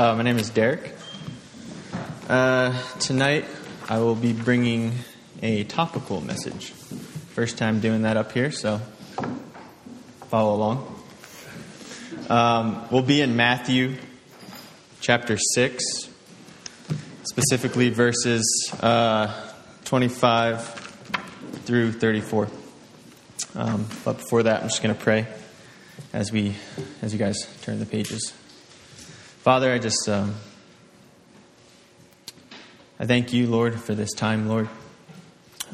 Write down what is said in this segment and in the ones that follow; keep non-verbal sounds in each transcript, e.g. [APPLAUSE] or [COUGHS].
Uh, my name is Derek. Uh, tonight I will be bringing a topical message. First time doing that up here, so follow along. Um, we'll be in Matthew chapter 6, specifically verses uh, 25 through 34. Um, but before that, I'm just going to pray as we, as you guys turn the pages. Father, I just, um, I thank you, Lord, for this time, Lord,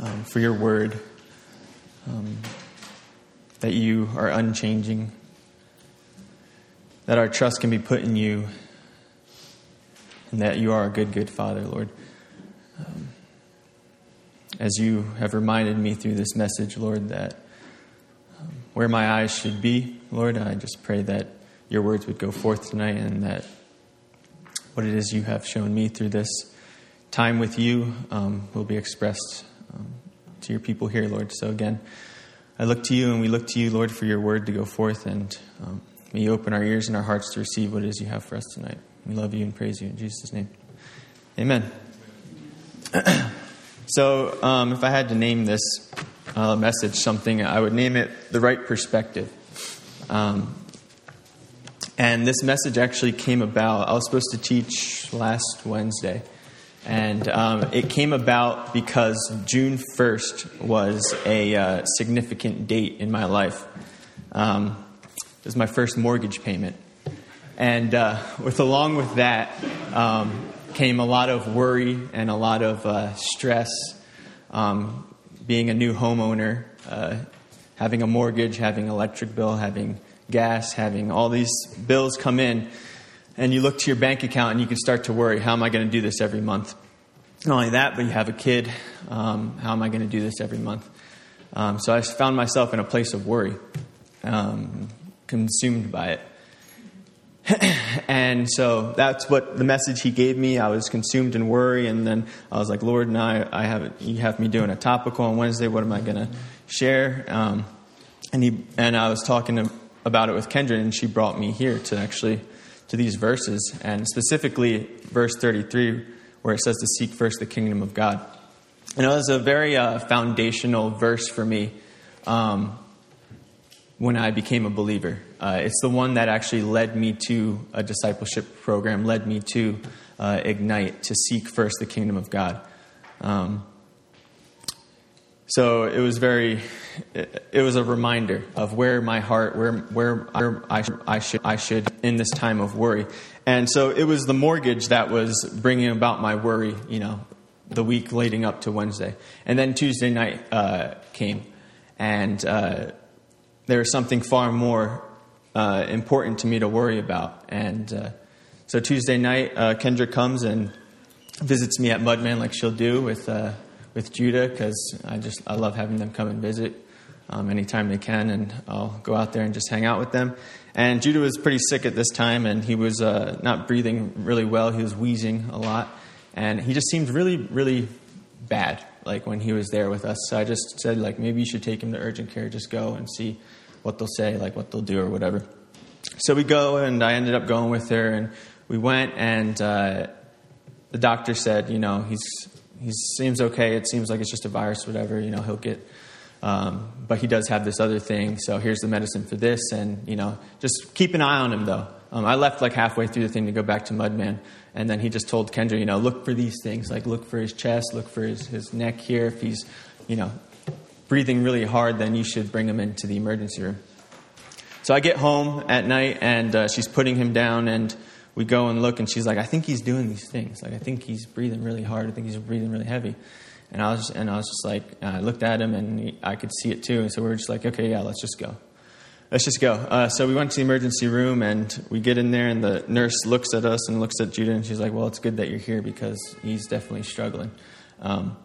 um, for your word, um, that you are unchanging, that our trust can be put in you, and that you are a good, good Father, Lord. Um, as you have reminded me through this message, Lord, that um, where my eyes should be, Lord, I just pray that your words would go forth tonight and that what it is you have shown me through this time with you um, will be expressed um, to your people here, Lord. So again, I look to you and we look to you, Lord, for your word to go forth and um, may you open our ears and our hearts to receive what it is you have for us tonight. We love you and praise you in Jesus' name. Amen. [CLEARS THROAT] so, um, if I had to name this uh, message something, I would name it The Right Perspective. Um, and this message actually came about, I was supposed to teach last Wednesday. And um, it came about because June 1st was a uh, significant date in my life. Um, it was my first mortgage payment. And uh, with along with that um, came a lot of worry and a lot of uh, stress. Um, being a new homeowner, uh, having a mortgage, having electric bill, having gas, having all these bills come in, and you look to your bank account and you can start to worry, how am I going to do this every month? Not only that, but you have a kid, um, how am I going to do this every month? Um, so I found myself in a place of worry, um, consumed by it. [CLEARS THROAT] and so that's what the message he gave me. I was consumed in worry, and then I was like, Lord, now I, I have you have me doing a topical on Wednesday. What am I going to share? Um, and he and I was talking to about it with Kendra, and she brought me here to actually to these verses, and specifically verse 33, where it says to seek first the kingdom of God. And it was a very uh, foundational verse for me um, when I became a believer. Uh, it's the one that actually led me to a discipleship program, led me to uh, Ignite, to seek first the kingdom of God. Um, so it was very, it was a reminder of where my heart, where where I, I should I should in this time of worry, and so it was the mortgage that was bringing about my worry, you know, the week leading up to Wednesday, and then Tuesday night uh, came, and uh, there was something far more uh, important to me to worry about, and uh, so Tuesday night, uh, Kendra comes and visits me at Mudman like she'll do with uh, with Judah because I just I love having them come and visit um, anytime they can, and I'll go out there and just hang out with them. And Judah was pretty sick at this time, and he was uh, not breathing really well. He was wheezing a lot, and he just seemed really, really bad. Like when he was there with us, so I just said like maybe you should take him to urgent care. Just go and see what they'll say, like what they'll do or whatever. So we go, and I ended up going with her, and we went, and uh, the doctor said, you know, he's he seems okay. It seems like it's just a virus, whatever. You know, he'll get. Um, but he does have this other thing. So here's the medicine for this, and you know, just keep an eye on him though. Um, I left like halfway through the thing to go back to Mudman, and then he just told Kendra, you know, look for these things. Like look for his chest, look for his, his neck here. If he's, you know, breathing really hard, then you should bring him into the emergency room. So I get home at night, and uh, she's putting him down, and we go and look, and she's like, I think he's doing these things. Like, I think he's breathing really hard. I think he's breathing really heavy. And I was, and I was just like, I looked at him, and he, I could see it too. And so we were just like, okay, yeah, let's just go. Let's just go. Uh, so we went to the emergency room, and we get in there, and the nurse looks at us and looks at Judah, and she's like, well, it's good that you're here because he's definitely struggling. Um,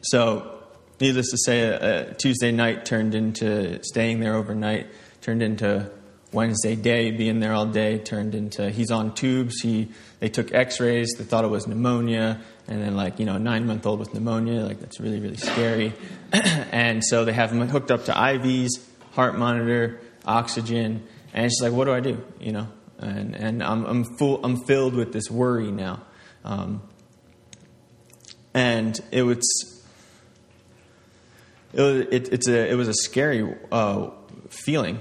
so, needless to say, uh, Tuesday night turned into staying there overnight, turned into Wednesday day, being there all day, turned into he's on tubes. He they took X-rays. They thought it was pneumonia, and then like you know, nine month old with pneumonia, like that's really really scary. [CLEARS THROAT] and so they have him hooked up to IVs, heart monitor, oxygen, and she's like, "What do I do?" You know, and and I'm I'm full I'm filled with this worry now, um, and it was it was, it, it's a it was a scary uh, feeling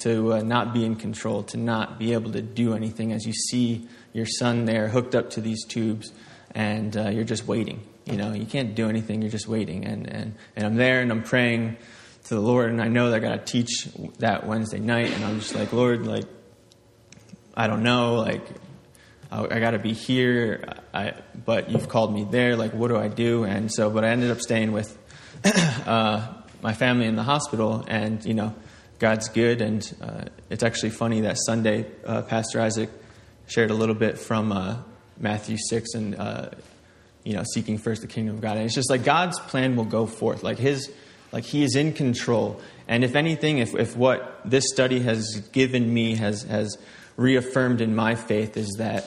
to uh, not be in control, to not be able to do anything as you see your son there hooked up to these tubes, and uh, you're just waiting. You know, you can't do anything. You're just waiting, and and and I'm there and I'm praying to the Lord, and I know that I got to teach that Wednesday night, and I'm just like, Lord, like I don't know, like I, got to be here, I, but you've called me there. Like, what do I do? And so, but I ended up staying with [CLEARS THROAT] uh, my family in the hospital, and you know, God's good. And uh, it's actually funny that Sunday, uh, Pastor Isaac shared a little bit from uh, Matthew six and uh, you know, seeking first the kingdom of God. And it's just like God's plan will go forth, like His, like He is in control. And if anything, if, if what this study has given me has has reaffirmed in my faith is that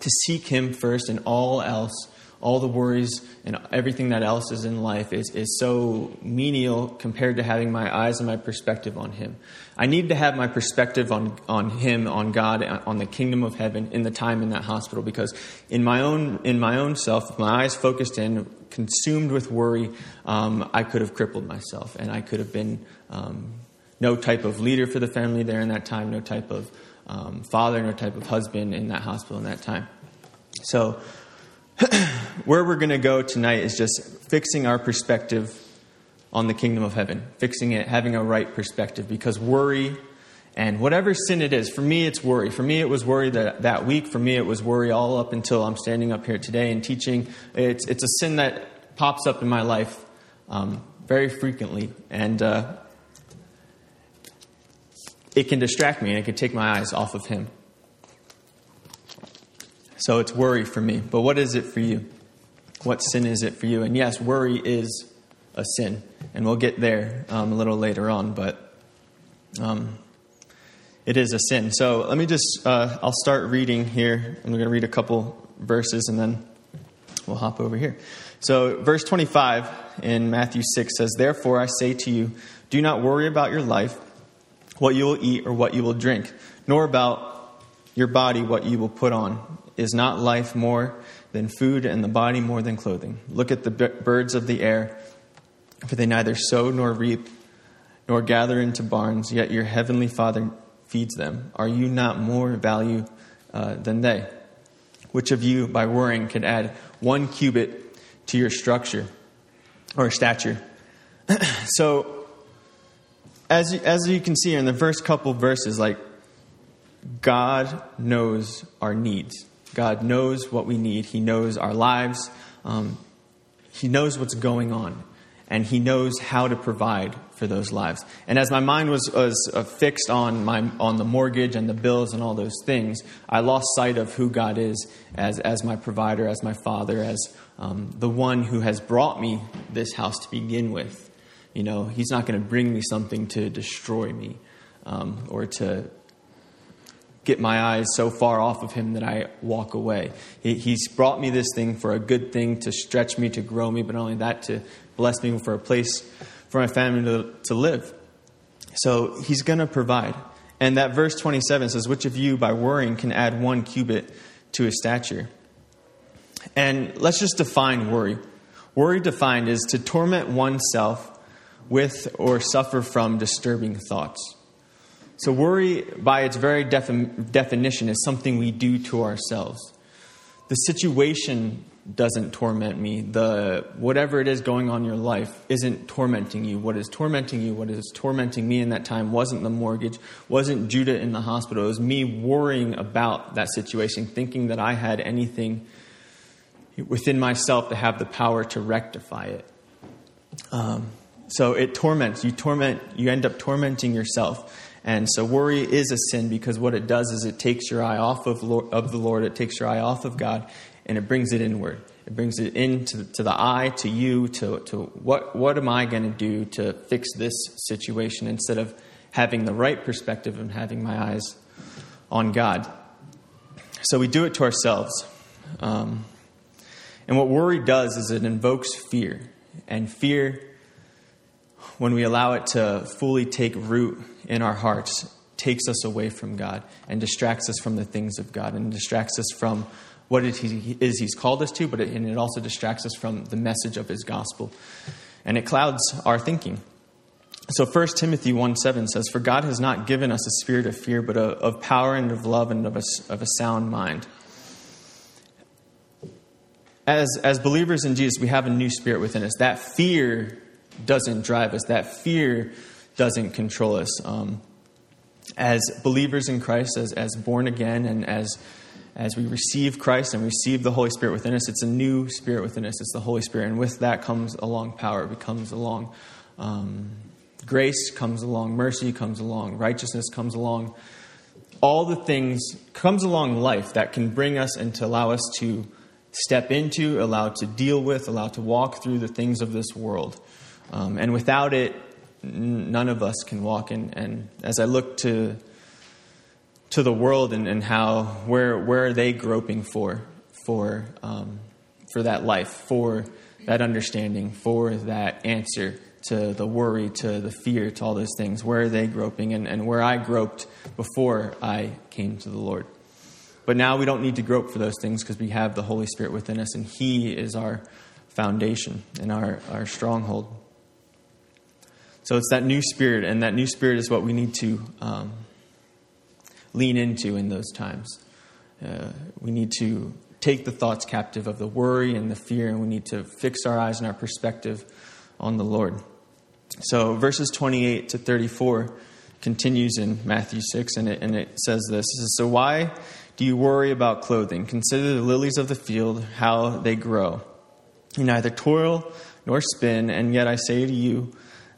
to seek Him first and all else, all the worries and everything that else is in life is, is so menial compared to having my eyes and my perspective on Him. I need to have my perspective on, on Him, on God, on the kingdom of heaven in the time in that hospital because in my own, in my own self, my eyes focused in, consumed with worry, um, I could have crippled myself and I could have been um, no type of leader for the family there in that time, no type of um, father nor type of husband in that hospital in that time. So, [CLEARS THROAT] where we're going to go tonight is just fixing our perspective on the kingdom of heaven, fixing it, having a right perspective, because worry and whatever sin it is, for me it's worry. For me it was worry that, that week. For me it was worry all up until I'm standing up here today and teaching. It's, it's a sin that pops up in my life um, very frequently. And uh, it can distract me and it can take my eyes off of Him. So it's worry for me. But what is it for you? What sin is it for you? And yes, worry is a sin. And we'll get there um, a little later on, but um, it is a sin. So let me just, uh, I'll start reading here. I'm going to read a couple verses and then we'll hop over here. So, verse 25 in Matthew 6 says, Therefore I say to you, do not worry about your life what you will eat or what you will drink, nor about your body what you will put on. Is not life more than food and the body more than clothing? Look at the birds of the air, for they neither sow nor reap nor gather into barns, yet your heavenly Father feeds them. Are you not more value uh, than they? Which of you, by worrying, could add one cubit to your structure or stature? [CLEARS THROAT] so, as you, as you can see in the first couple verses, like God knows our needs. God knows what we need. He knows our lives. Um, he knows what's going on, and He knows how to provide for those lives. And as my mind was, was uh, fixed on my on the mortgage and the bills and all those things, I lost sight of who God is as as my provider, as my Father, as um, the one who has brought me this house to begin with. You know, He's not going to bring me something to destroy me um, or to get my eyes so far off of Him that I walk away. He, he's brought me this thing for a good thing to stretch me, to grow me, but only that, to bless me for a place for my family to, to live. So He's going to provide. And that verse 27 says, Which of you, by worrying, can add one cubit to his stature? And let's just define worry. Worry defined is to torment oneself with or suffer from disturbing thoughts. So, worry, by its very defi- definition, is something we do to ourselves. The situation doesn't torment me. The whatever it is going on in your life isn't tormenting you. What is tormenting you, what is tormenting me in that time wasn't the mortgage, wasn't Judah in the hospital. It was me worrying about that situation, thinking that I had anything within myself to have the power to rectify it. Um, so it torments. You torment, you end up tormenting yourself. And so worry is a sin because what it does is it takes your eye off of, Lord, of the Lord, it takes your eye off of God, and it brings it inward. It brings it into to the eye, to you, to, to what, what am I going to do to fix this situation instead of having the right perspective and having my eyes on God. So we do it to ourselves. Um, and what worry does is it invokes fear. And fear when we allow it to fully take root in our hearts, takes us away from God and distracts us from the things of God and distracts us from what it is He's called us to, but it, and it also distracts us from the message of His gospel. And it clouds our thinking. So 1 Timothy 1 7 says, For God has not given us a spirit of fear, but of power and of love and of a, of a sound mind. As, as believers in Jesus, we have a new spirit within us. That fear doesn't drive us, that fear doesn't control us. Um, as believers in Christ, as, as born again, and as, as we receive Christ and receive the Holy Spirit within us, it's a new spirit within us. It's the Holy Spirit. And with that comes along power, it comes along um, grace, comes along mercy, comes along righteousness, comes along all the things, comes along life that can bring us and to allow us to step into, allow to deal with, allow to walk through the things of this world. Um, and without it, none of us can walk in. And as I look to to the world and, and how where where are they groping for for um, for that life, for that understanding, for that answer to the worry, to the fear, to all those things. Where are they groping? And, and where I groped before I came to the Lord. But now we don't need to grope for those things because we have the Holy Spirit within us, and He is our foundation and our, our stronghold. So it's that new spirit, and that new spirit is what we need to um, lean into in those times. Uh, we need to take the thoughts captive of the worry and the fear, and we need to fix our eyes and our perspective on the Lord. So verses 28 to 34 continues in Matthew 6, and it, and it says this it says, So why do you worry about clothing? Consider the lilies of the field, how they grow. You neither toil nor spin, and yet I say to you,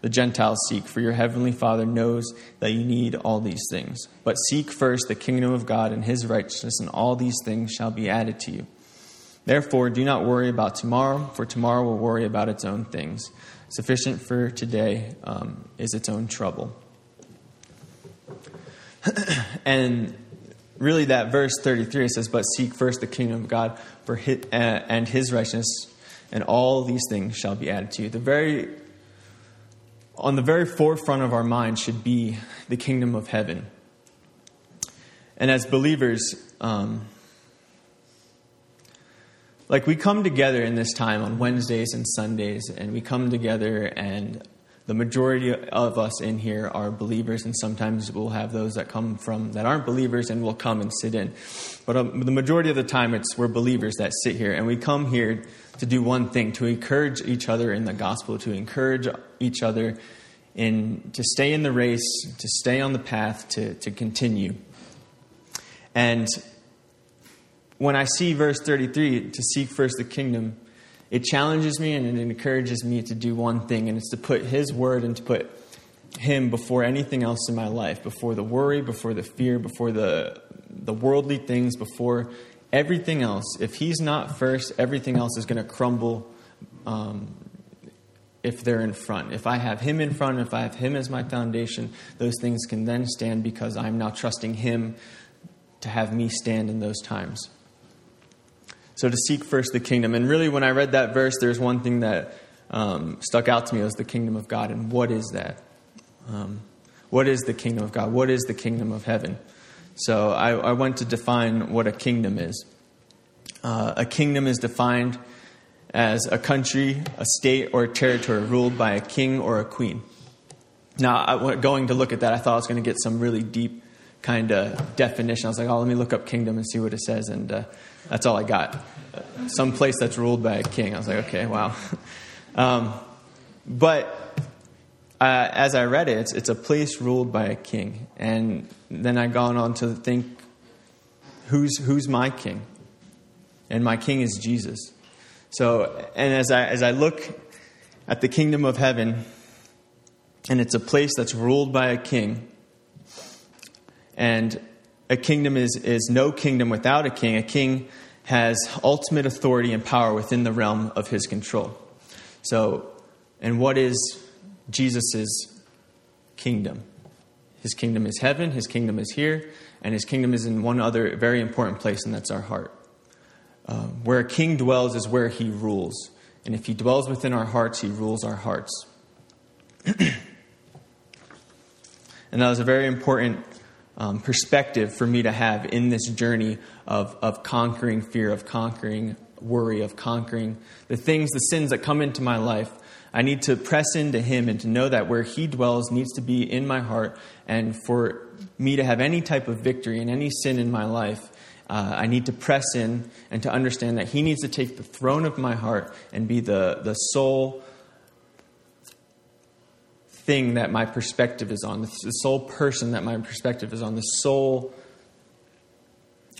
the Gentiles seek, for your heavenly Father knows that you need all these things. But seek first the kingdom of God and his righteousness, and all these things shall be added to you. Therefore, do not worry about tomorrow, for tomorrow will worry about its own things. Sufficient for today um, is its own trouble. [CLEARS THROAT] and really, that verse 33 says, But seek first the kingdom of God for his, uh, and his righteousness, and all these things shall be added to you. The very on the very forefront of our mind should be the kingdom of heaven. And as believers, um, like we come together in this time on Wednesdays and Sundays, and we come together, and the majority of us in here are believers, and sometimes we'll have those that come from that aren't believers and will come and sit in. But um, the majority of the time, it's we're believers that sit here, and we come here to do one thing to encourage each other in the gospel, to encourage each other in to stay in the race, to stay on the path, to, to continue. And when I see verse 33, to seek first the kingdom, it challenges me and it encourages me to do one thing, and it's to put His word and to put Him before anything else in my life, before the worry, before the fear, before the, the worldly things, before everything else. If He's not first, everything else is going to crumble um, if they're in front. If I have Him in front, if I have Him as my foundation, those things can then stand because I'm now trusting Him to have me stand in those times. So to seek first the kingdom. And really, when I read that verse, there's one thing that um, stuck out to me was the kingdom of God. And what is that? Um, what is the kingdom of God? What is the kingdom of heaven? So I, I went to define what a kingdom is. Uh, a kingdom is defined as a country, a state, or a territory ruled by a king or a queen. Now, I, going to look at that, I thought I was going to get some really deep kind of definition. I was like, oh, let me look up kingdom and see what it says. And uh, that's all I got. Some place that's ruled by a king. I was like, okay, wow. [LAUGHS] Um, but uh, as I read it, it's, it's a place ruled by a king. And then I gone on to think, who's, who's my king? And my king is Jesus. So, and as I, as I look at the kingdom of heaven, and it's a place that's ruled by a king, and a kingdom is, is no kingdom without a king. A king has ultimate authority and power within the realm of his control. So, and what is Jesus' kingdom? His kingdom is heaven, his kingdom is here, and his kingdom is in one other very important place, and that's our heart. Uh, where a king dwells is where he rules. And if he dwells within our hearts, he rules our hearts. [CLEARS THROAT] and that was a very important um, perspective for me to have in this journey of, of conquering fear, of conquering worry, of conquering the things, the sins that come into my life. I need to press into Him and to know that where He dwells needs to be in my heart. And for me to have any type of victory in any sin in my life, uh, I need to press in and to understand that He needs to take the throne of my heart and be the, the sole thing that my perspective is on, the sole person that my perspective is on, the sole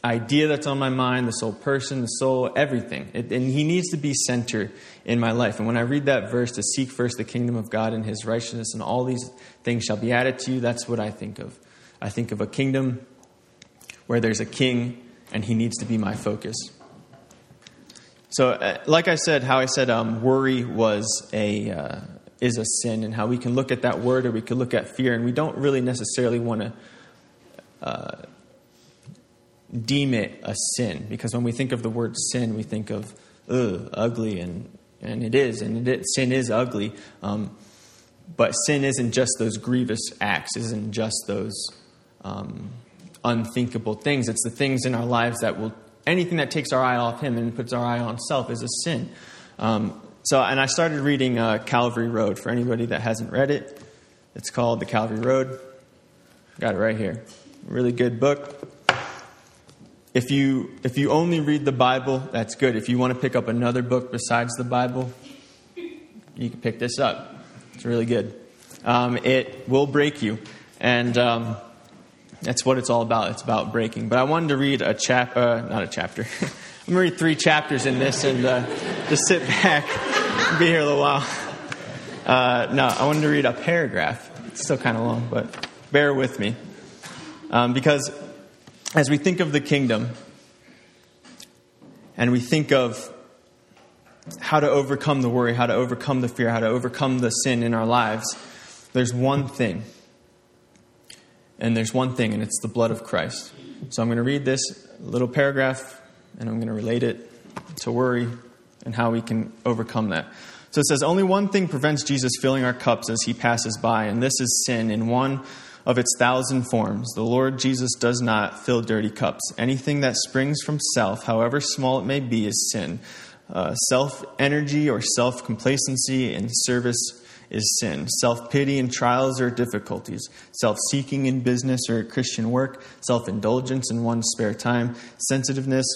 idea that's on my mind, the sole person, the sole everything. It, and He needs to be center in my life. And when I read that verse, to seek first the kingdom of God and His righteousness, and all these things shall be added to you, that's what I think of. I think of a kingdom where there's a king and He needs to be my focus. So, uh, like I said, how I said um, worry was a. Uh, is a sin, and how we can look at that word or we can look at fear, and we don't really necessarily want to uh, deem it a sin because when we think of the word sin, we think of ugh, ugly, and and it is, and sin is ugly. Um, but sin isn't just those grievous acts, isn't just those um, unthinkable things. It's the things in our lives that will anything that takes our eye off Him and puts our eye on self is a sin. Um, so, and I started reading uh, Calvary Road. For anybody that hasn't read it, it's called The Calvary Road. Got it right here. Really good book if you if you only read the Bible, that's good. If you want to pick up another book besides the Bible, you can pick this up. It's really good. Um, it will break you, and um, that's what it's all about. It's about breaking. But I wanted to read a chap, uh, not a chapter. [LAUGHS] I'm gonna read three chapters in this, and uh, just sit back, be here a little while. Uh, no, I wanted to read a paragraph. It's still kind of long, but bear with me, um, because as we think of the kingdom and we think of how to overcome the worry, how to overcome the fear, how to overcome the sin in our lives, there's one thing. And there's one thing, and it's the blood of Christ. So I'm going to read this little paragraph and I'm going to relate it to worry and how we can overcome that. So it says, Only one thing prevents Jesus filling our cups as he passes by, and this is sin in one of its thousand forms. The Lord Jesus does not fill dirty cups. Anything that springs from self, however small it may be, is sin. Uh, self energy or self complacency in service is sin. Self pity in trials or difficulties. Self seeking in business or Christian work. Self indulgence in one's spare time. Sensitiveness,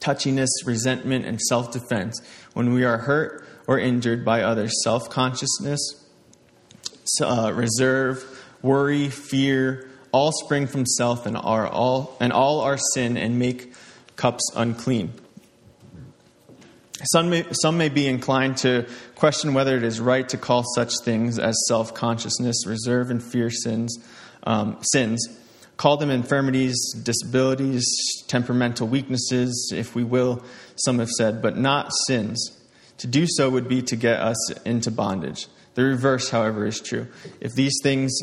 touchiness, resentment, and self defense. When we are hurt or injured by others, self consciousness, uh, reserve, worry, fear, all spring from self and are all and all are sin and make cups unclean. Some may, some may be inclined to question whether it is right to call such things as self consciousness, reserve, and fear sins, um, sins. Call them infirmities, disabilities, temperamental weaknesses, if we will, some have said, but not sins. To do so would be to get us into bondage. The reverse, however, is true. If these things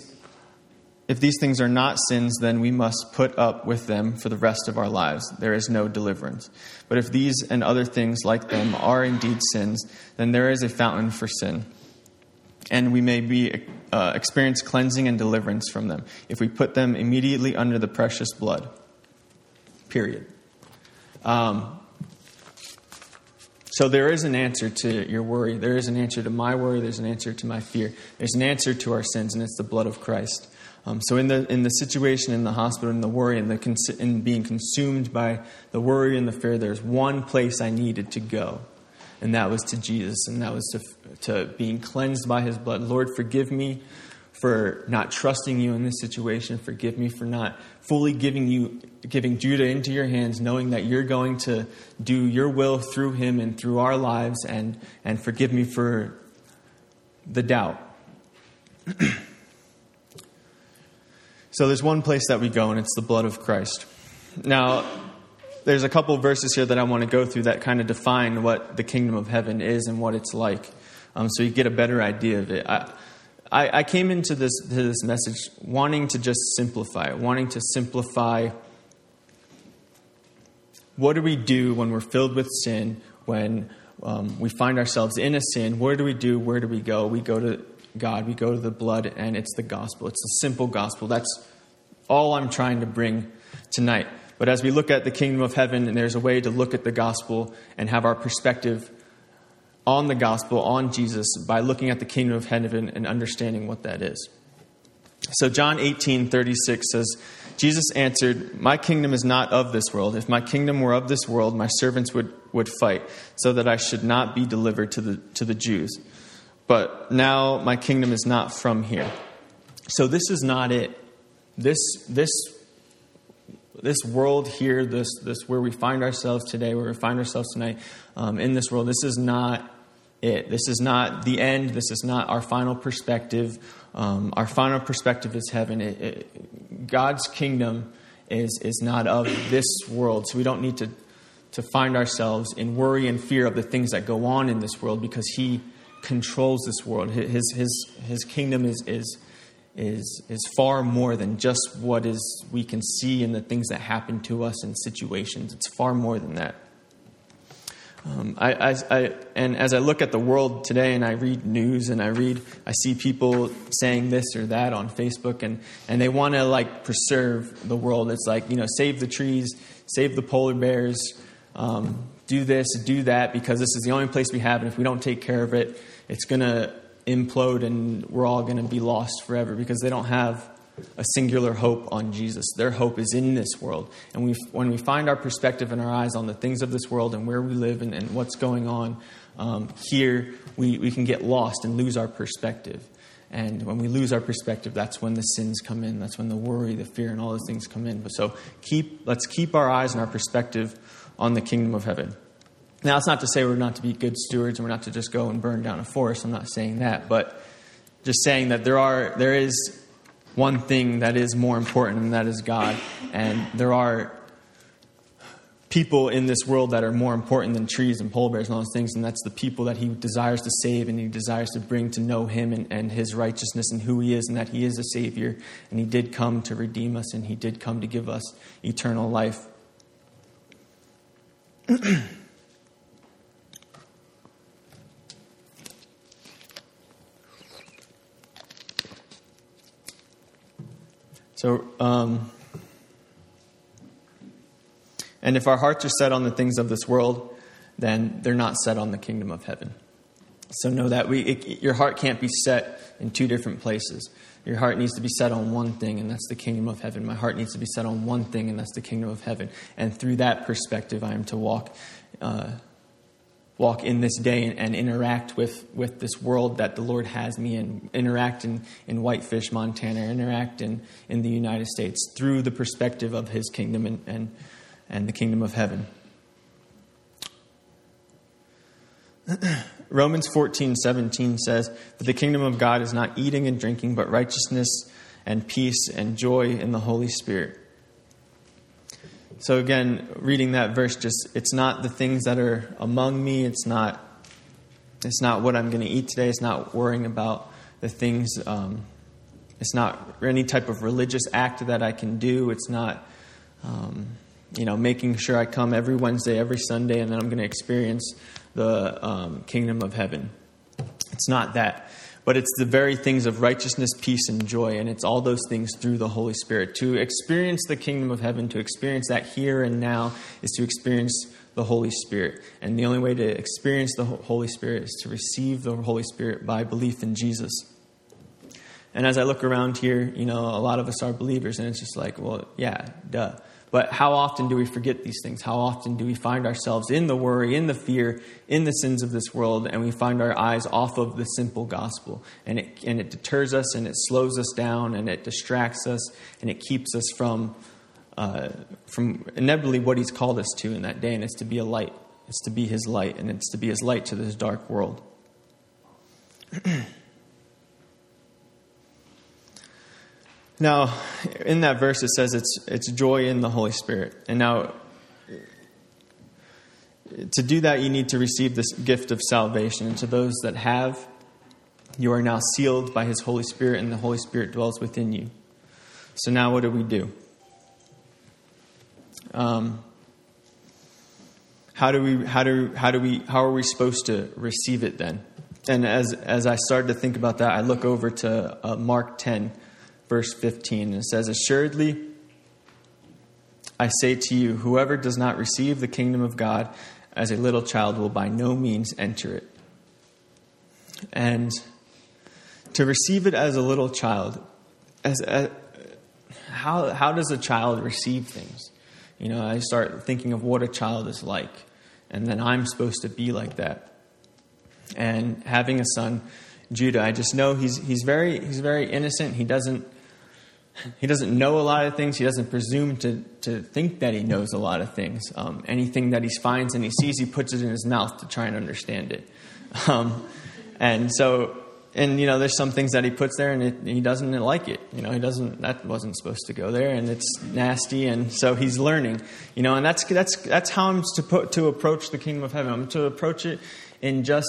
if these things are not sins, then we must put up with them for the rest of our lives. There is no deliverance. But if these and other things like them are indeed sins, then there is a fountain for sin. And we may be uh, experience cleansing and deliverance from them if we put them immediately under the precious blood. Period. Um, so there is an answer to your worry. There is an answer to my worry. There's an answer to my fear. There's an answer to our sins, and it's the blood of Christ. Um, so in the in the situation in the hospital, in the worry, and the cons- in being consumed by the worry and the fear, there's one place I needed to go, and that was to Jesus, and that was to to being cleansed by His blood. Lord, forgive me for not trusting you in this situation. Forgive me for not fully giving you giving Judah into your hands, knowing that you're going to do your will through him and through our lives, and and forgive me for the doubt. [CLEARS THROAT] So there's one place that we go, and it's the blood of Christ. Now, there's a couple verses here that I want to go through that kind of define what the kingdom of heaven is and what it's like, um, so you get a better idea of it. I, I, I came into this, this message wanting to just simplify, wanting to simplify what do we do when we're filled with sin, when um, we find ourselves in a sin? Where do we do? Where do we go? We go to God, we go to the blood, and it's the gospel. It's the simple gospel. That's all I'm trying to bring tonight. But as we look at the kingdom of heaven, and there's a way to look at the gospel and have our perspective on the gospel, on Jesus, by looking at the kingdom of heaven and understanding what that is. So John 18, 36 says, Jesus answered, My kingdom is not of this world. If my kingdom were of this world, my servants would, would fight, so that I should not be delivered to the, to the Jews. But now my kingdom is not from here. So this is not it. This, this, this world here, this, this where we find ourselves today, where we find ourselves tonight um, in this world, this is not it. This is not the end. This is not our final perspective. Um, our final perspective is heaven. It, it, God's kingdom is, is not of this world, so we don't need to, to find ourselves in worry and fear of the things that go on in this world because He controls this world. His, his, his kingdom is, is, is, is far more than just what is we can see in the things that happen to us in situations. It's far more than that. Um, I, I, I, and as I look at the world today and I read news and I read, I see people saying this or that on Facebook and, and they want to like preserve the world. It's like, you know, save the trees, save the polar bears, um, do this, do that because this is the only place we have. And if we don't take care of it, it's going to implode and we're all going to be lost forever because they don't have a singular hope on Jesus. Their hope is in this world. And we, when we find our perspective and our eyes on the things of this world and where we live and, and what's going on um, here, we, we can get lost and lose our perspective. And when we lose our perspective, that's when the sins come in. That's when the worry, the fear, and all those things come in. But so keep, let's keep our eyes and our perspective on the kingdom of heaven. Now, it's not to say we're not to be good stewards and we're not to just go and burn down a forest. I'm not saying that, but just saying that there are there is one thing that is more important, and that is God. And there are people in this world that are more important than trees and polar bears and all those things, and that's the people that He desires to save and He desires to bring to know Him and, and His righteousness and who He is, and that He is a Savior, and He did come to redeem us, and He did come to give us eternal life. [CLEARS THROAT] So, um, and if our hearts are set on the things of this world, then they're not set on the kingdom of heaven. So know that we, it, your heart can't be set in two different places. Your heart needs to be set on one thing, and that's the kingdom of heaven. My heart needs to be set on one thing, and that's the kingdom of heaven. And through that perspective, I am to walk uh, walk in this day and, and, interact with, with this world that the Lord has me in, interact in, in Whitefish, Montana, interact in, in the United States through the perspective of His kingdom and, and, and the kingdom of heaven. [CLEARS THROAT] Romans 14, 17 says that the kingdom of God is not eating and drinking, but righteousness and peace and joy in the Holy Spirit. So again, reading that verse just it's not the things that are among me, it's not it's not what I'm going to eat today, it's not worrying about the things um, it's not any type of religious act that I can do, it's not um, you know, making sure I come every Wednesday, every Sunday, and then I'm going to experience the um, kingdom of heaven. It's not that but it's the very things of righteousness, peace, and joy. And it's all those things through the Holy Spirit. To experience the kingdom of heaven, to experience that here and now, is to experience the Holy Spirit. And the only way to experience the Holy Spirit is to receive the Holy Spirit by belief in Jesus. And as I look around here, you know, a lot of us are believers, and it's just like, well, yeah, duh. But how often do we forget these things? How often do we find ourselves in the worry, in the fear, in the sins of this world, and we find our eyes off of the simple gospel? And it, and it deters us, and it slows us down, and it distracts us, and it keeps us from, uh, from inevitably what He's called us to in that day, and it's to be a light. It's to be His light, and it's to be His light to this dark world. [CLEARS THROAT] Now, in that verse, it says it's, it's joy in the Holy Spirit. And now, to do that, you need to receive this gift of salvation. And to those that have, you are now sealed by His Holy Spirit, and the Holy Spirit dwells within you. So now, what do we do? Um, how do we? How do? How do we? How are we supposed to receive it then? And as as I started to think about that, I look over to uh, Mark ten, verse fifteen, and it says, "Assuredly." I say to you, whoever does not receive the kingdom of God as a little child will by no means enter it. And to receive it as a little child, as a, how how does a child receive things? You know, I start thinking of what a child is like, and then I'm supposed to be like that. And having a son, Judah, I just know he's he's very he's very innocent. He doesn't he doesn't know a lot of things. He doesn't presume to, to think that he knows a lot of things. Um, anything that he finds and he sees, he puts it in his mouth to try and understand it. [LAUGHS] Um, and so, and you know, there's some things that he puts there and it, he doesn't like it. You know, he doesn't. That wasn't supposed to go there, and it's nasty. And so he's learning. You know, and that's that's that's how I'm to put, to approach the kingdom of heaven. I'm to approach it in just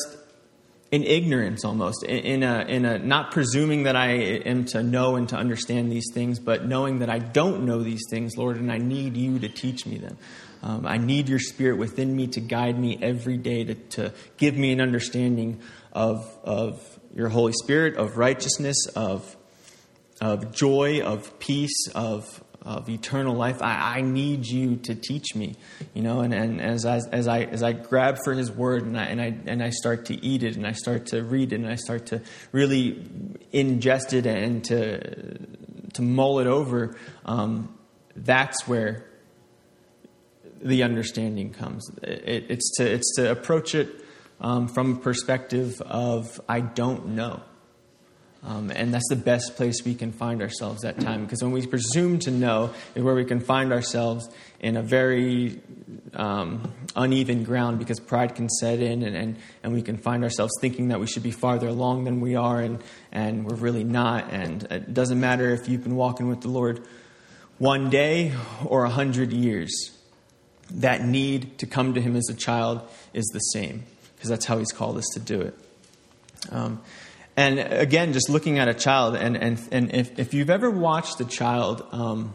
in ignorance almost, in a, in a not presuming that I am to know and to understand these things, but knowing that I don't know these things, Lord, and I need you to teach me them. Um, I need your spirit within me to guide me every day, to, to give me an understanding of, of your Holy Spirit, of righteousness, of, of joy, of peace, of, of eternal life. I, I need you to teach me, you know. And, and as, I, as I as I grab for His Word and I and I and I start to eat it and I start to read it and I start to really ingest it and to to mull it over, um, that's where the understanding comes. It, it's to it's to approach it um, from a perspective of I don't know. Um, and that's the best place we can find ourselves at time. Because when we presume to know is where we can find ourselves in a very um, uneven ground because pride can set in and, and, and we can find ourselves thinking that we should be farther along than we are and, and we're really not. And it doesn't matter if you've been walking with the Lord one day or a hundred years. That need to come to Him as a child is the same because that's how He's called us to do it. Um, and again, just looking at a child, and, and, and if, if you've ever watched a child um,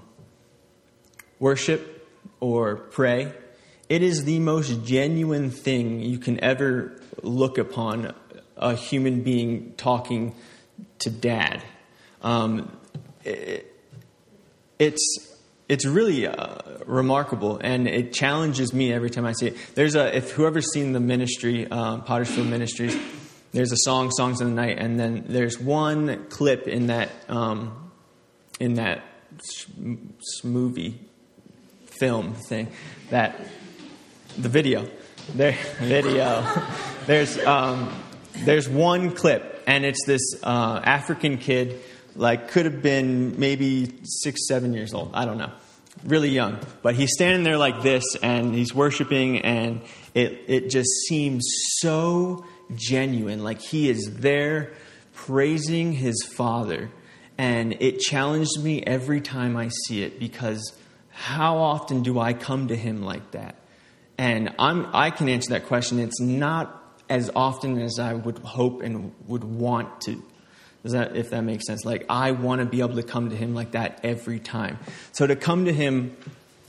worship or pray, it is the most genuine thing you can ever look upon a human being talking to dad. Um, it, it's it's really uh, remarkable, and it challenges me every time I see it. There's a if whoever's seen the ministry, uh, Pottersfield Ministries there's a song, "Songs of the Night," and then there's one clip in that um, in that movie film thing that the video. There [LAUGHS] video. There's um, there's one clip and it's this uh, African kid like could have been maybe six seven years old. I don't know. Really young. But he's standing there like this and he's worshiping and it it just seems so genuine, like he is there praising his Father. And it challenged me every time I see it because how often do I come to him like that? And I'm, I can answer that question. It's not as often as I would hope and would want to. Does that, if that makes sense? Like, I want to be able to come to him like that every time. So, to come to him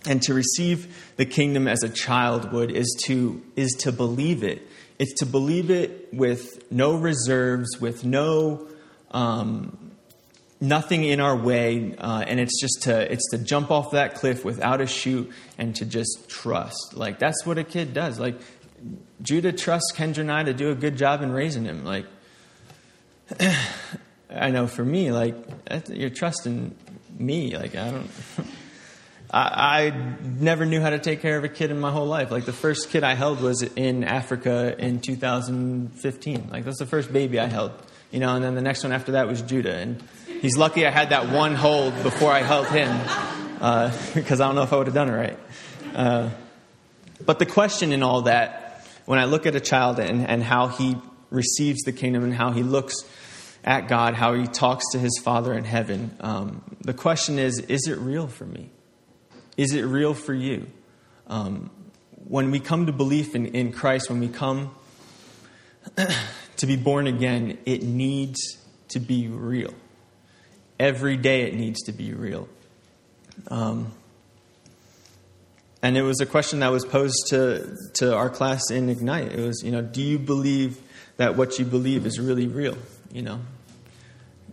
and to receive the kingdom as a child would is to, is to believe it it's to believe it with no reserves, with no um, nothing in our way, uh, and it's just to it's to jump off that cliff without a chute and to just trust. Like that's what a kid does. Like Judah trusts Kendra and I to do a good job in raising him. Like [CLEARS THROAT] I know for me, like you're trusting me. Like I don't. [LAUGHS] I, I, never knew how to take care of a kid in my whole life. Like the first kid I held was in Africa in 2015. Like that's the first baby I held, you know. And then the next one after that was Judah, and he's lucky I had that one hold before I held him, uh, [LAUGHS] because I don't know if I would have done it right. Uh, but the question in all that, when I look at a child and, and how he receives the kingdom and how he looks at God, how he talks to his Father in heaven, um, the question is: Is it real for me? Is it real for you? Um, when we come to belief in, in Christ, when we come [CLEARS THROAT] to be born again, it needs to be real. Every day it needs to be real. Um, and it was a question that was posed to, to our class in Ignite. It was, you know, do you believe that what you believe is really real? You know,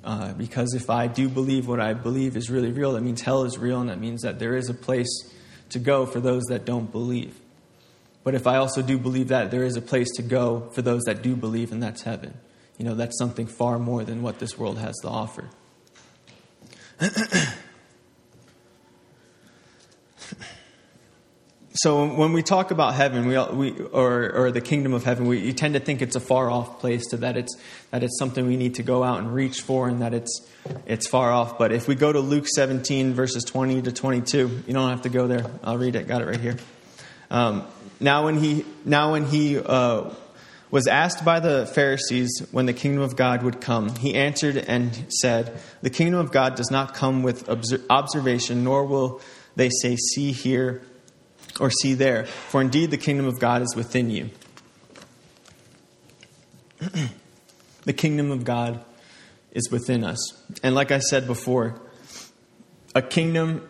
uh, because if I do believe what I believe is really real, that means hell is real, and that means that there is a place to go for those that don't believe. But if I also do believe that, there is a place to go for those that do believe, and that's heaven. You know, that's something far more than what this world has to offer. [CLEARS THROAT] so when we talk about heaven, we, we or, or the kingdom of heaven, we tend to think it's a far off place, to that it's that it's something we need to go out and reach for, and that it's it's far off. But if we go to Luke 17 verses 20 to 22, you don't have to go there. I'll read it. Got it right here. Um, now when he now when he uh, was asked by the Pharisees when the kingdom of God would come, he answered and said, "The kingdom of God does not come with observation, nor will they say, see here." Or see there, for indeed the kingdom of God is within you. [CLEARS THROAT] the kingdom of God is within us. And like I said before, a kingdom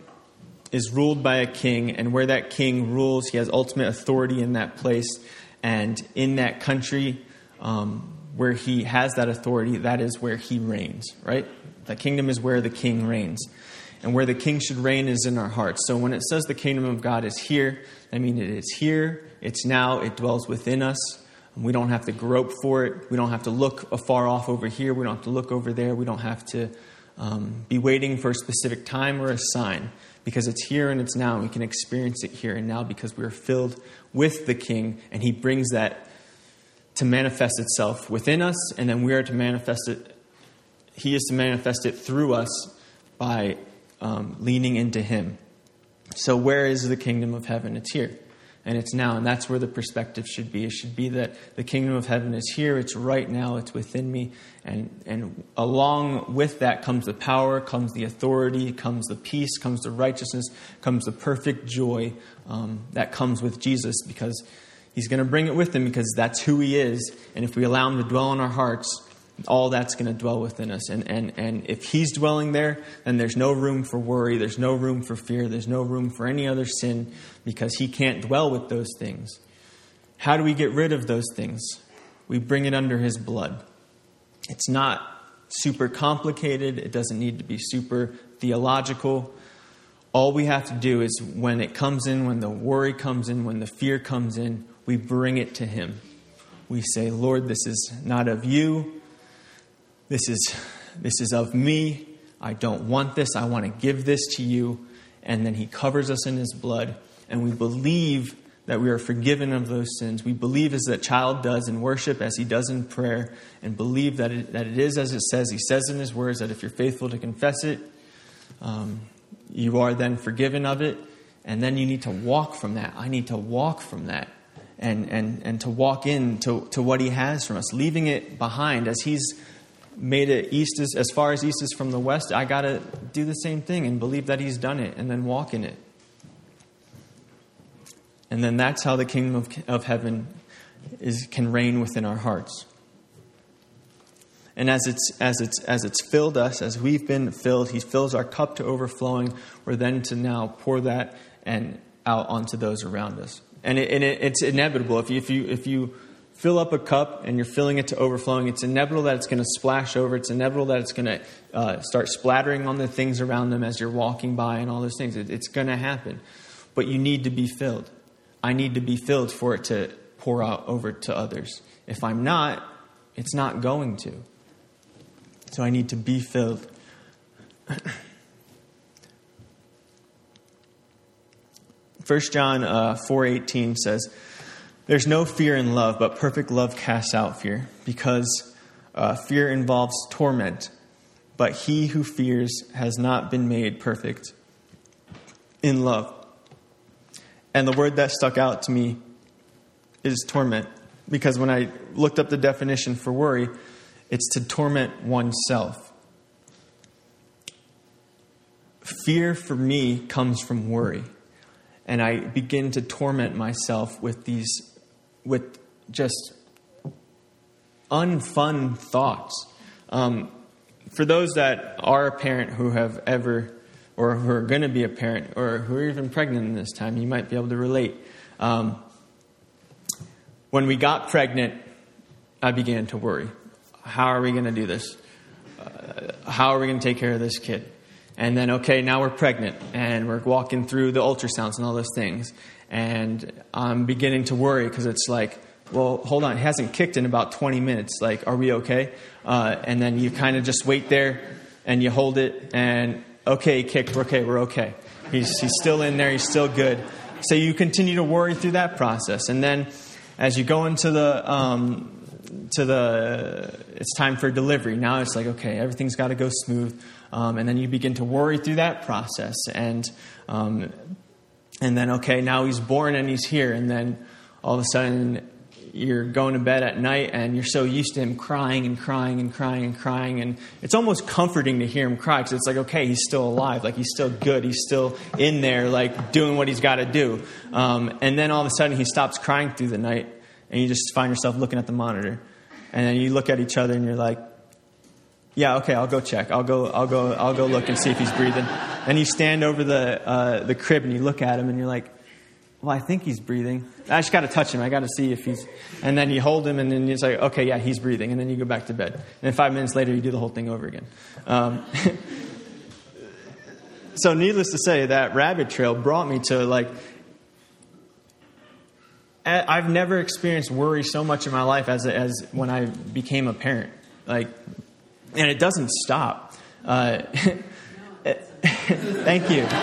is ruled by a king, and where that king rules, he has ultimate authority in that place. And in that country, um, where he has that authority, that is where he reigns, right? The kingdom is where the king reigns and where the king should reign is in our hearts. So when it says the kingdom of God is here, I mean it is here, it's now, it dwells within us. We don't have to grope for it. We don't have to look afar off over here. We don't have to look over there. We don't have to um, be waiting for a specific time or a sign because it's here and it's now. We can experience it here and now because we're filled with the King and He brings that to manifest itself within us, and then we are to manifest it. He is to manifest it through us by um, leaning into Him. So, where is the kingdom of heaven? It's here. And it's now. And that's where the perspective should be. It should be that the kingdom of heaven is here. It's right now. It's within me. And, and along with that comes the power, comes the authority, comes the peace, comes the righteousness, comes the perfect joy um, that comes with Jesus because he's going to bring it with him because that's who he is. And if we allow him to dwell in our hearts, all that's going to dwell within us. And, and, and if He's dwelling there, then there's no room for worry, there's no room for fear, there's no room for any other sin because He can't dwell with those things. How do we get rid of those things? We bring it under His blood. It's not super complicated, it doesn't need to be super theological. All we have to do is when it comes in, when the worry comes in, when the fear comes in, we bring it to Him. We say, Lord, this is not of you. This is, this is of me. I don't want this. I want to give this to you. And then he covers us in his blood. And we believe that we are forgiven of those sins. We believe as that child does in worship, as he does in prayer, and believe that it, that it is as it says. He says in his words that if you're faithful to confess it, um, you are then forgiven of it. And then you need to walk from that. I need to walk from that and, and, and to walk in to, to what he has from us, leaving it behind as he's made it east is as far as east is from the west, I got to do the same thing and believe that he's done it and then walk in it. And then that's how the kingdom of, of heaven is, can reign within our hearts. And as it's, as, it's, as it's filled us, as we've been filled, He fills our cup to overflowing. We're then to now pour that and out onto those around us. And, it, and it, it's inevitable. If you, if, you, if you fill up a cup and you're filling it to overflowing, it's inevitable that it's going to splash over. It's inevitable that it's going to uh, start splattering on the things around them as you're walking by and all those things. It, it's going to happen. But you need to be filled. I need to be filled for it to pour out over to others. If I'm not, it's not going to. So I need to be filled. [CLEARS THROAT] First John uh, 4:18 says, there's no fear in love, but perfect love casts out fear, because uh, fear involves torment. But he who fears has not been made perfect in love. And the word that stuck out to me is torment, because when I looked up the definition for worry, it's to torment oneself. Fear for me comes from worry. and I begin to torment myself with these, with just unfun thoughts. Um, for those that are a parent who have ever, or who are going to be a parent, or who are even pregnant in this time, you might be able to relate. Um, when we got pregnant, I began to worry. How are we going to do this? Uh, how are we going to take care of this kid? And then, okay, now we're pregnant and we're walking through the ultrasounds and all those things. And I'm beginning to worry because it's like, well, hold on, it hasn't kicked in about 20 minutes. Like, are we okay? Uh, and then you kind of just wait there and you hold it and, okay, kicked, we're okay, we're okay. He's, he's still in there, he's still good. So you continue to worry through that process. And then as you go into the, um, to the, it's time for delivery. Now it's like, okay, everything's got to go smooth. Um, and then you begin to worry through that process. And, um, and then, okay, now he's born and he's here. And then all of a sudden, you're going to bed at night and you're so used to him crying and crying and crying and crying. And it's almost comforting to hear him cry because it's like, okay, he's still alive. Like, he's still good. He's still in there, like, doing what he's got to do. Um, and then all of a sudden, he stops crying through the night and you just find yourself looking at the monitor. And then you look at each other and you're like, yeah, okay, I'll go check. I'll go, I'll go, I'll go look and see if he's breathing. And you stand over the, uh, the crib and you look at him and you're like, well, I think he's breathing. I just got to touch him. I got to see if he's. And then you hold him, and then it's like, okay, yeah, he's breathing. And then you go back to bed. And then five minutes later, you do the whole thing over again. Um, [LAUGHS] so, needless to say, that rabbit trail brought me to like. I've never experienced worry so much in my life as as when I became a parent. Like, and it doesn't stop. Uh, [LAUGHS] [LAUGHS] thank you. [LAUGHS]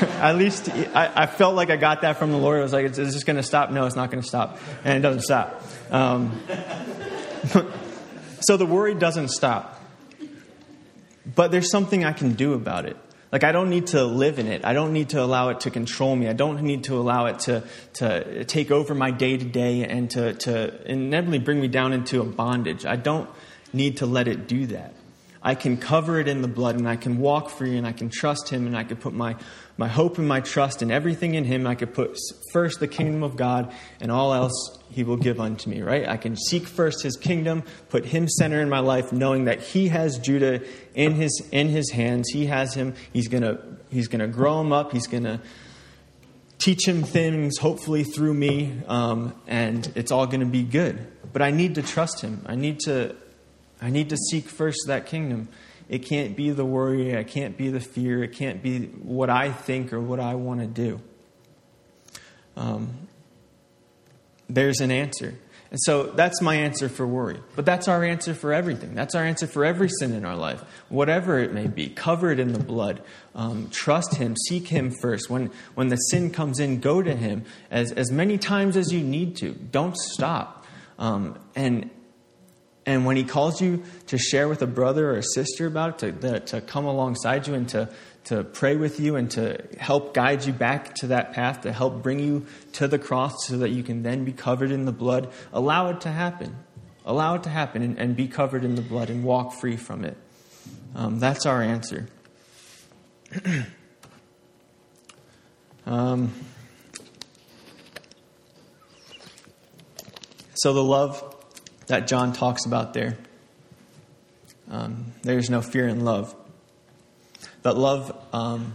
At least I, I, felt like I got that from the Lord. I was like, is, is this going to stop? No, it's not going to stop. And it doesn't stop. Um, [LAUGHS] so the worry doesn't stop. But there's something I can do about it. Like, I don't need to live in it. I don't need to allow it to control me. I don't need to allow it to, to take over my day to day and to, to inevitably bring me down into a bondage. I don't need to let it do that. I can cover it in the blood and I can walk free and I can trust Him and I can put my, my hope and my trust and everything in Him. I can put first the kingdom of God and all else He will give unto me, right? I can seek first His kingdom, put Him center in my life, knowing that He has Judah in His, in his hands. He has him. He's going he's gonna grow him up. He's going to teach him things, hopefully through me, um, and it's all going to be good. But I need to trust Him. I need to I need to seek first that kingdom. It can't be the worry, it can't be the fear, it can't be what I think or what I want to do. Um, there's an answer. And so that's my answer for worry. But that's our answer for everything. That's our answer for every sin in our life, whatever it may be. Cover it in the blood. Um, trust Him. Seek Him first. When, when the sin comes in, go to Him as, as many times as you need to. Don't stop. Um, and, and when he calls you to share with a brother or a sister about it, to, to come alongside you and to, to pray with you and to help guide you back to that path, to help bring you to the cross so that you can then be covered in the blood, allow it to happen. Allow it to happen and, and be covered in the blood and walk free from it. Um, that's our answer. [CLEARS THROAT] um, so the love that John talks about there. Um, there's no fear in love. But love, um,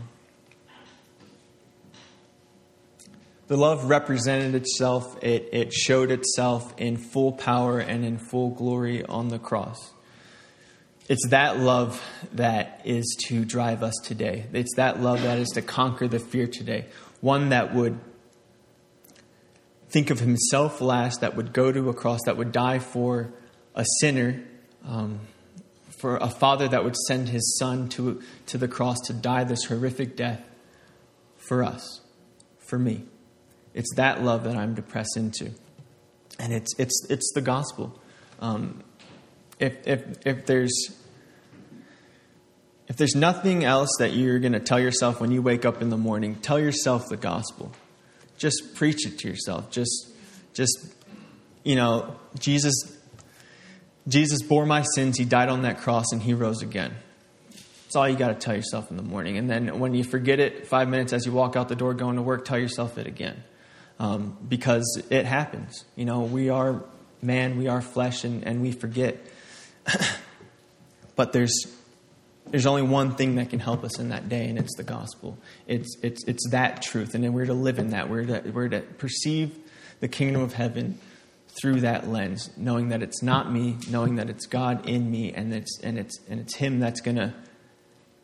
the love represented itself, it, it showed itself in full power and in full glory on the cross. It's that love that is to drive us today. It's that love that is to conquer the fear today. One that would think of himself last, that would go to a cross, that would die for a sinner, um, for a father that would send his son to, to the cross to die this horrific death for us, for me. It's that love that I'm to press into. And it's, it's, it's the gospel. Um, if, if, if there's if there's nothing else that you're going to tell yourself when you wake up in the morning, tell yourself the gospel. Just preach it to yourself. Just, just, you know, Jesus, Jesus bore my sins. He died on that cross and he rose again. That's all you got to tell yourself in the morning. And then when you forget it, five minutes as you walk out the door going to work, tell yourself it again. Um, because it happens. You know, we are man, we are flesh, and, and we forget. [COUGHS] but there's there's only one thing that can help us in that day, and it's the gospel. It's it's it's that truth, and then we're to live in that. We're to we're to perceive the kingdom of heaven through that lens, knowing that it's not me, knowing that it's God in me, and it's and it's and it's Him that's gonna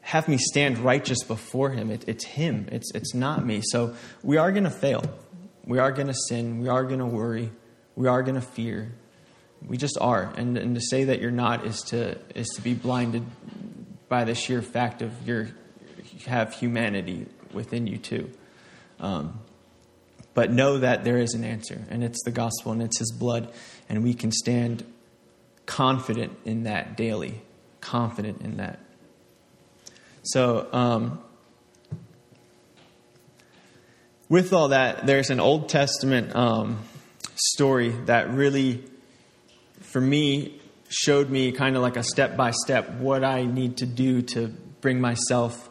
have me stand righteous before Him. It, it's Him. It's it's not me. So we are gonna fail. We are gonna sin. We are gonna worry. We are gonna fear. We just are. And and to say that you're not is to is to be blinded by the sheer fact of your you have humanity within you too. Um, but know that there is an answer, and it's the gospel, and it's His blood, and we can stand confident in that daily, confident in that. So, um, with all that, there's an Old Testament um, story that really, for me, showed me kind of like a step by step what I need to do to bring myself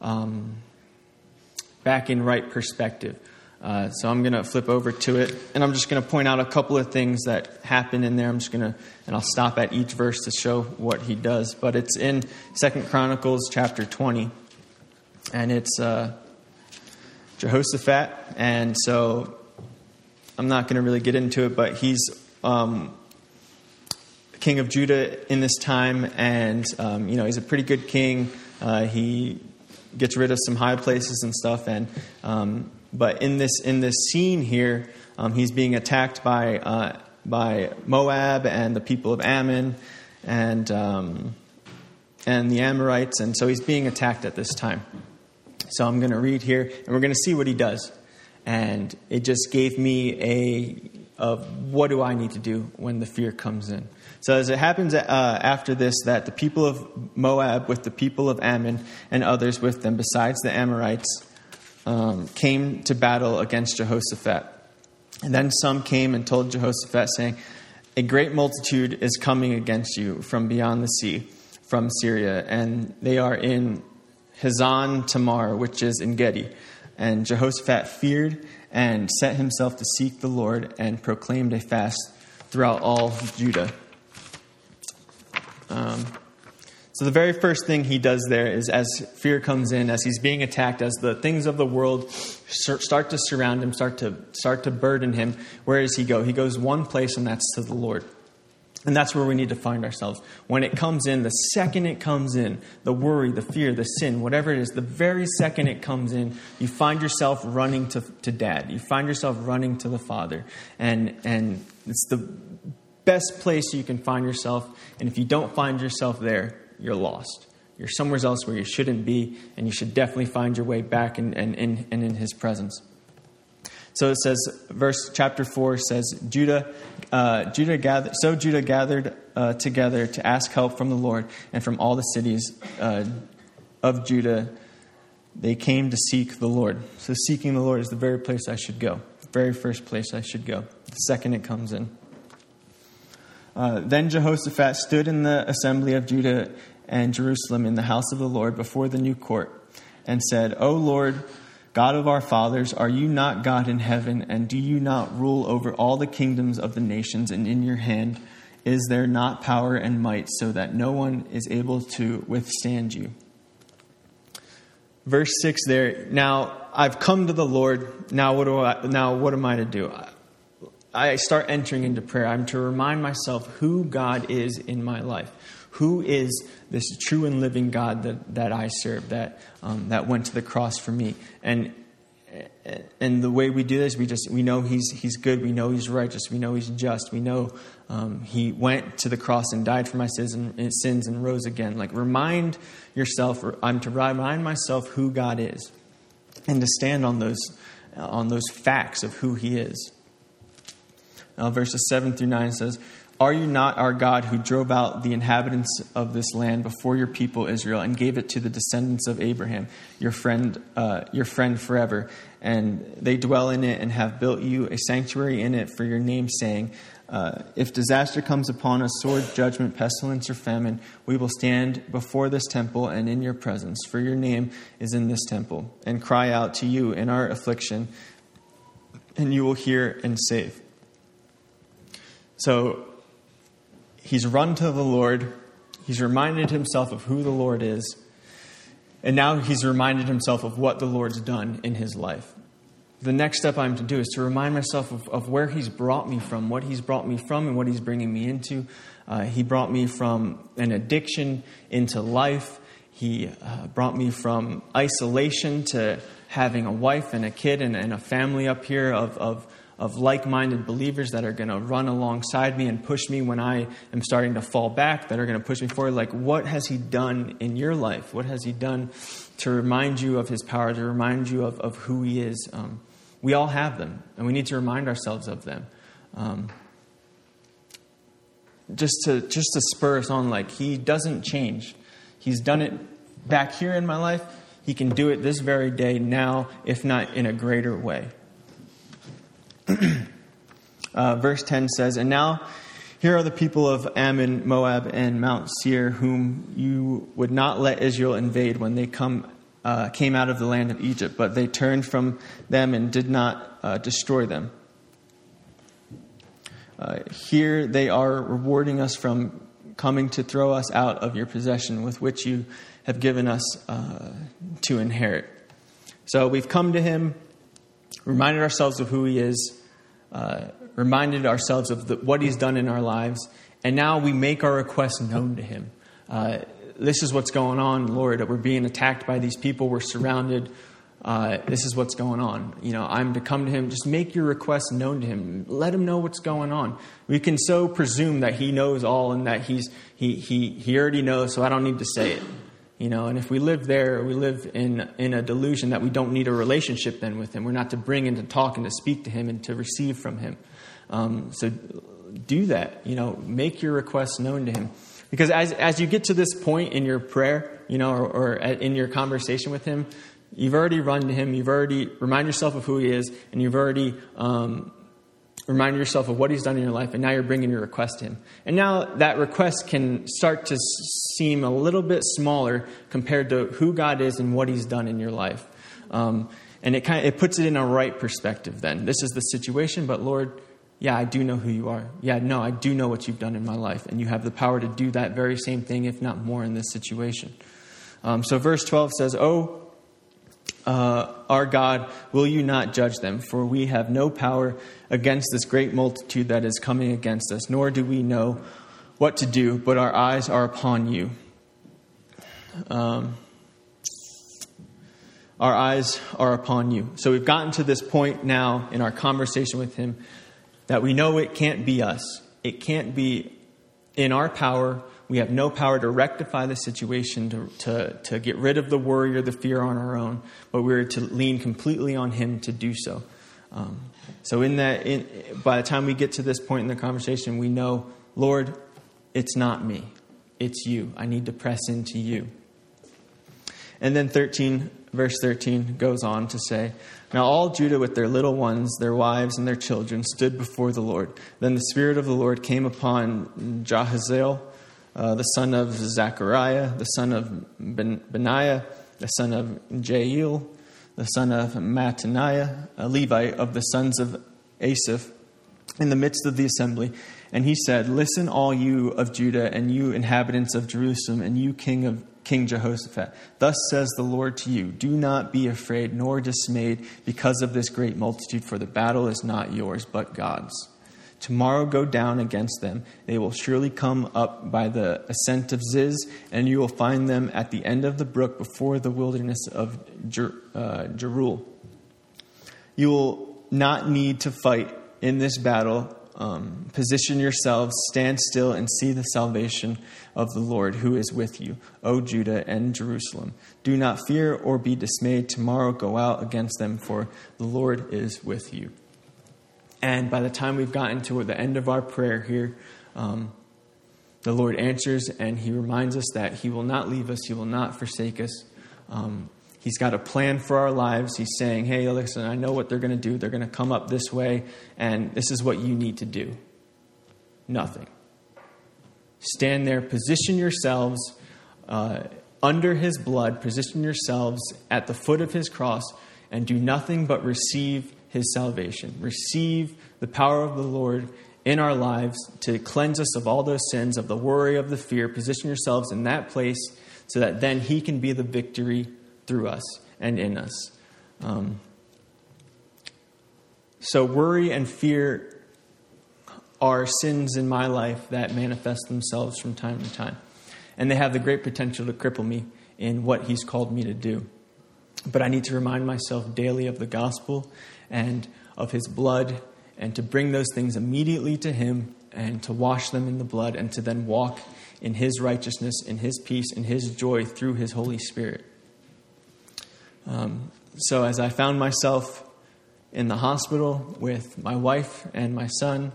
um, back in right perspective. Uh, so I'm going to flip over to it, and I'm just going to point out a couple of things that happen in there. I'm just going to, and I'll stop at each verse to show what he does. But it's in Second Chronicles chapter 20, and it's uh, Jehoshaphat, and so I'm not going to really get into it, but he's um, king of Judah in this time, and um, you know he's a pretty good king. Uh, he gets rid of some high places and stuff, and um, but in this in this scene here, um, he's being attacked by uh, by Moab and the people of Ammon and um, and the Amorites, and so he's being attacked at this time. So I'm going to read here, and we're going to see what he does. And it just gave me a of what do I need to do when the fear comes in. So as it happens uh, after this, that the people of Moab with the people of Ammon and others with them, besides the Amorites, um, came to battle against Jehoshaphat. And then some came and told Jehoshaphat, saying, A great multitude is coming against you from beyond the sea, from Syria, and they are in Hazan Tamar, which is En Gedi. And Jehoshaphat feared and set himself to seek the Lord and proclaimed a fast throughout all Judah. Um, so the very first thing he does there is as fear comes in, as he's being attacked, as the things of the world start to surround him, start to start to burden him, where does he go? He goes one place, and that's to the Lord. And that's where we need to find ourselves. When it comes in, the second it comes in, the worry, the fear, the sin, whatever it is, the very second it comes in, you find yourself running to, to dad. You find yourself running to the father. And, and it's the best place you can find yourself. And if you don't find yourself there, you're lost. You're somewhere else where you shouldn't be, and you should definitely find your way back and, and, and, and in his presence. So it says, verse chapter four says, Judah, uh, Judah gathered. So Judah gathered uh, together to ask help from the Lord, and from all the cities uh, of Judah, they came to seek the Lord. So seeking the Lord is the very place I should go, the very first place I should go. The second it comes in. Uh, then Jehoshaphat stood in the assembly of Judah and Jerusalem in the house of the Lord before the new court and said, O Lord, God of our fathers, are you not God in heaven, and do you not rule over all the kingdoms of the nations, and in your hand is there not power and might, so that no one is able to withstand you? Verse 6 there, now I've come to the Lord, now what, do I, now what am I to do? I start entering into prayer. I'm to remind myself who God is in my life who is this true and living God that, that I serve, that, um, that went to the cross for me. And, and the way we do this, we just we know he's, he's good, we know he's righteous, we know he's just, we know um, he went to the cross and died for my sins and, sins and rose again. Like, remind yourself, I'm to remind myself who God is and to stand on those, on those facts of who he is. Now, verses 7 through 9 says, are you not our God who drove out the inhabitants of this land before your people Israel and gave it to the descendants of Abraham, your friend, uh, your friend forever? And they dwell in it and have built you a sanctuary in it for your name, saying, Uh, if disaster comes upon us, sword, judgment, pestilence, or famine, we will stand before this temple and in your presence, for your name is in this temple, and cry out to you in our affliction, and you will hear and save. So he's run to the Lord, he's reminded himself of who the Lord is, and now he's reminded himself of what the Lord's done in his life the next step I'm to do is to remind myself of, of where He's brought me from, what He's brought me from, and what He's bringing me into. Uh, he brought me from an addiction into life. He uh, brought me from isolation to having a wife and a kid and, and a family up here of, of, of like minded believers that are going to run alongside me and push me when I am starting to fall back, that are going to push me forward. Like, what has He done in your life? What has He done to remind you of His power, to remind you of, of who He is? Um, we all have them, and we need to remind ourselves of them. Um, just to just to spur us on, like He doesn't change. He's done it back here in my life. He can do it this very day now, if not in a greater way. Uh, verse 10 says, And now here are the people of Ammon, Moab, and Mount Seir, whom you would not let Israel invade when they come uh, came out of the land of Egypt, but they turned from them and did not uh, destroy them. Uh, here they are rewarding us from coming to throw us out of your possession with which you have given us uh, to inherit. So we've come to him, reminded ourselves of who he is, uh, reminded ourselves of the, what he's done in our lives, and now we make our requests known to him. Uh, this is what's going on, Lord. We're being attacked by these people. We're surrounded. Uh, this is what's going on. You know, I'm to come to him. Just make your requests known to him. Let him know what's going on. We can so presume that he knows all and that he's he he he already knows. So I don't need to say it. You know, and if we live there, we live in in a delusion that we don't need a relationship then with him. We're not to bring and to talk and to speak to him and to receive from him. Um, so do that. You know, make your requests known to him. Because as, as you get to this point in your prayer, you know, or, or in your conversation with Him, you've already run to Him, you've already remind yourself of who He is, and you've already um, reminded yourself of what He's done in your life, and now you're bringing your request to Him. And now that request can start to seem a little bit smaller compared to who God is and what He's done in your life. Um, and it kind of, it puts it in a right perspective then. This is the situation, but Lord, yeah, I do know who you are. Yeah, no, I do know what you've done in my life. And you have the power to do that very same thing, if not more, in this situation. Um, so, verse 12 says, Oh, uh, our God, will you not judge them? For we have no power against this great multitude that is coming against us, nor do we know what to do, but our eyes are upon you. Um, our eyes are upon you. So we've gotten to this point now in our conversation with him that we know it can't be us. It can't be in our power. We have no power to rectify the situation, to, to, to get rid of the worry or the fear on our own, but we're to lean completely on Him to do so. Um, so, in that, in, by the time we get to this point in the conversation, we know, Lord, it's not me, it's you. I need to press into you. And then 13, verse 13 goes on to say, Now all Judah with their little ones, their wives, and their children stood before the Lord. Then the Spirit of the Lord came upon Jahaziel, uh, the son of Zechariah, the son of ben- Benaiah, the son of Jael, the son of Mattaniah, a Levite of the sons of Asaph, in the midst of the assembly. And he said, Listen, all you of Judah, and you inhabitants of Jerusalem, and you king of King Jehoshaphat. Thus says the Lord to you Do not be afraid nor dismayed because of this great multitude, for the battle is not yours, but God's. Tomorrow go down against them. They will surely come up by the ascent of Ziz, and you will find them at the end of the brook before the wilderness of Jer- uh, Jeruel. You will not need to fight in this battle um, position yourselves, stand still, and see the salvation of the Lord who is with you, O Judah and Jerusalem. Do not fear or be dismayed. Tomorrow go out against them, for the Lord is with you. And by the time we've gotten to the end of our prayer here, um, the Lord answers and He reminds us that He will not leave us, He will not forsake us. Um, He's got a plan for our lives. He's saying, hey, listen, I know what they're going to do. They're going to come up this way, and this is what you need to do. nothing. Stand there, position yourselves uh, under his blood, position yourselves at the foot of his cross, and do nothing but receive his salvation. Receive the power of the Lord in our lives to cleanse us of all those sins, of the worry, of the fear. Position yourselves in that place so that then he can be the victory through us and in us. Um, so, worry and fear are sins in my life that manifest themselves from time to time. And they have the great potential to cripple me in what He's called me to do. But I need to remind myself daily of the gospel and of His blood and to bring those things immediately to Him and to wash them in the blood and to then walk in His righteousness, in His peace, in His joy through His Holy Spirit. Um, so as I found myself in the hospital with my wife and my son,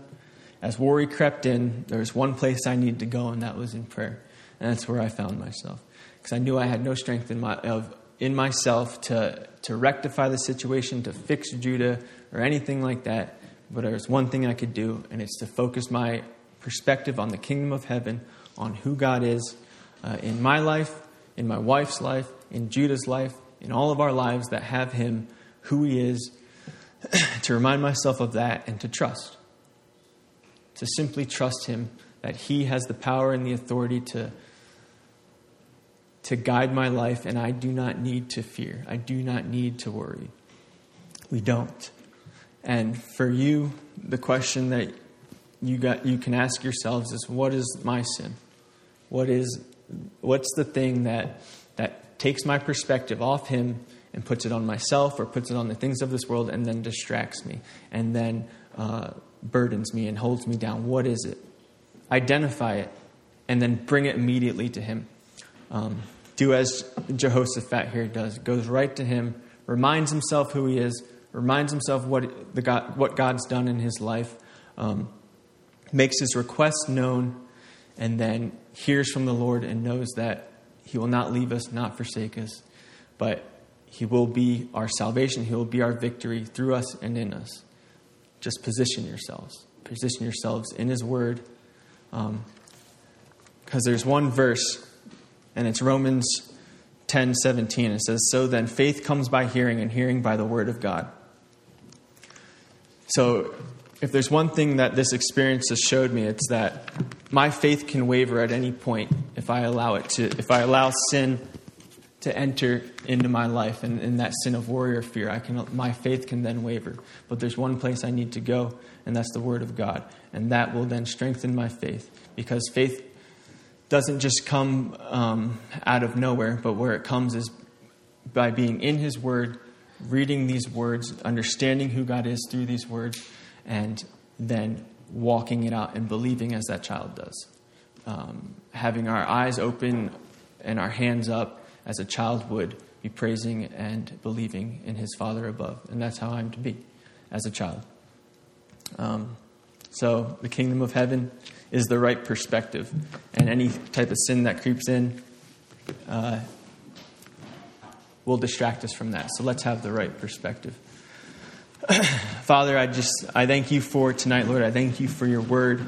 as worry crept in, there was one place I needed to go, and that was in prayer. And that's where I found myself. Because I knew I had no strength in, my, of, in myself to, to rectify the situation, to fix Judah, or anything like that. But there's one thing I could do, and it's to focus my perspective on the kingdom of heaven, on who God is uh, in my life, in my wife's life, in Judah's life, in all of our lives that have Him, who He is, [CLEARS THROAT] to remind myself of that and to trust to simply trust Him that He has the power and the authority to, to guide my life, and I do not need to fear. I do not need to worry. We don't. And for you, the question that you, got, you can ask yourselves is what is my sin? What is, what's the thing that, that takes my perspective off Him and puts it on myself or puts it on the things of this world and then distracts me and then uh, burdens me and holds me down. What is it? Identify it and then bring it immediately to Him. Um, do as Jehoshaphat here does goes right to Him, reminds himself who He is, reminds himself what, the God, what God's done in his life, um, makes his request known, and then hears from the Lord and knows that He will not leave us, not forsake us, but He will be our salvation. He will be our victory through us and in us just position yourselves. Position yourselves in His Word. Because um, there's one verse, and it's Romans 10 17. It says, So then faith comes by hearing, and hearing by the Word of God. So if there's one thing that this experience has showed me, it's that my faith can waver at any point if I allow it to, if I allow sin to enter into my life and in that sin of worry or fear. I can, my faith can then waver. But there's one place I need to go, and that's the Word of God. And that will then strengthen my faith because faith doesn't just come um, out of nowhere, but where it comes is by being in His Word, reading these words, understanding who God is through these words, and then walking it out and believing as that child does. Um, having our eyes open and our hands up as a child would be praising and believing in his Father above. And that's how I'm to be as a child. Um, so the kingdom of heaven is the right perspective. And any type of sin that creeps in uh, will distract us from that. So let's have the right perspective. [CLEARS THROAT] Father, I just I thank you for tonight, Lord. I thank you for your word.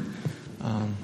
Um,